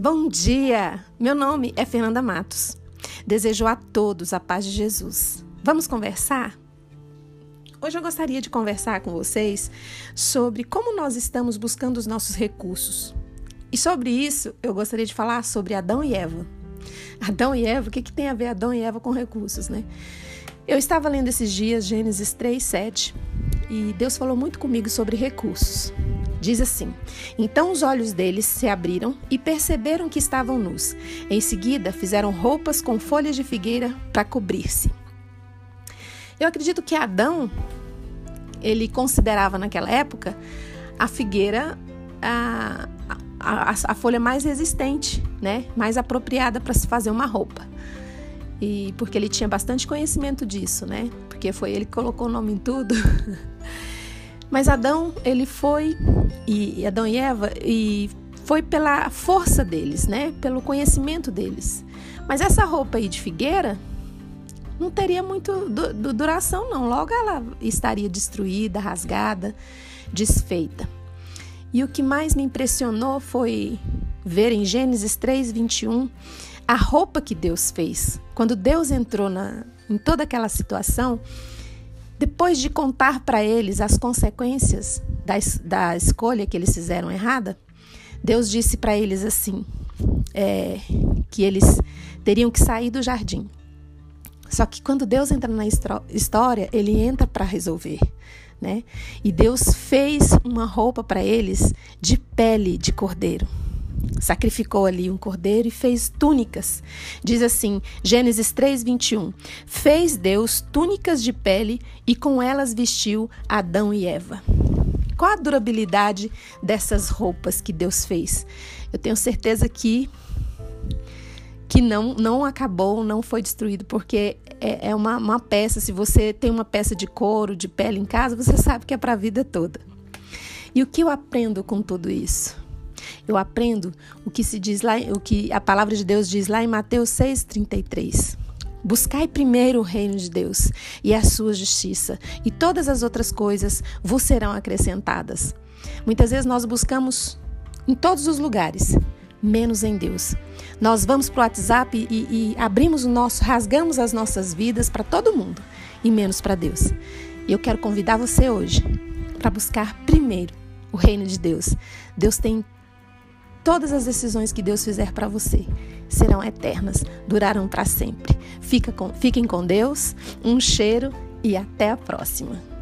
Bom dia! Meu nome é Fernanda Matos. Desejo a todos a paz de Jesus. Vamos conversar? Hoje eu gostaria de conversar com vocês sobre como nós estamos buscando os nossos recursos. E sobre isso, eu gostaria de falar sobre Adão e Eva. Adão e Eva, o que, que tem a ver Adão e Eva com recursos, né? Eu estava lendo esses dias Gênesis 3, 7 e Deus falou muito comigo sobre recursos. Diz assim: Então os olhos deles se abriram e perceberam que estavam nus. Em seguida, fizeram roupas com folhas de figueira para cobrir-se. Eu acredito que Adão ele considerava naquela época a figueira a, a, a folha mais resistente, né? mais apropriada para se fazer uma roupa. E porque ele tinha bastante conhecimento disso, né? Porque foi ele que colocou o nome em tudo. Mas Adão, ele foi e Adão e Eva e foi pela força deles, né? Pelo conhecimento deles. Mas essa roupa aí de figueira não teria muito du du duração, não. Logo ela estaria destruída, rasgada, desfeita. E o que mais me impressionou foi ver em Gênesis 3, 21 a roupa que Deus fez. Quando Deus entrou na, em toda aquela situação, depois de contar para eles as consequências da, da escolha que eles fizeram errada, Deus disse para eles assim: é, que eles teriam que sair do jardim. Só que quando Deus entra na história, ele entra para resolver. Né? E Deus fez uma roupa para eles de pele de cordeiro sacrificou ali um cordeiro e fez túnicas. Diz assim, Gênesis 3, 21. Fez Deus túnicas de pele e com elas vestiu Adão e Eva. Qual a durabilidade dessas roupas que Deus fez? Eu tenho certeza que que não, não acabou, não foi destruído, porque é, é uma, uma peça. Se você tem uma peça de couro, de pele em casa, você sabe que é para a vida toda. E o que eu aprendo com tudo isso? Eu aprendo o que se diz lá, o que a palavra de Deus diz lá em Mateus 6:33. Buscai primeiro o reino de Deus e a sua justiça, e todas as outras coisas vos serão acrescentadas. Muitas vezes nós buscamos em todos os lugares, menos em Deus. Nós vamos para o WhatsApp e, e abrimos o nosso, rasgamos as nossas vidas para todo mundo e menos para Deus. E eu quero convidar você hoje para buscar primeiro o reino de Deus. Deus tem Todas as decisões que Deus fizer para você serão eternas, durarão para sempre. Fica com, fiquem com Deus, um cheiro e até a próxima.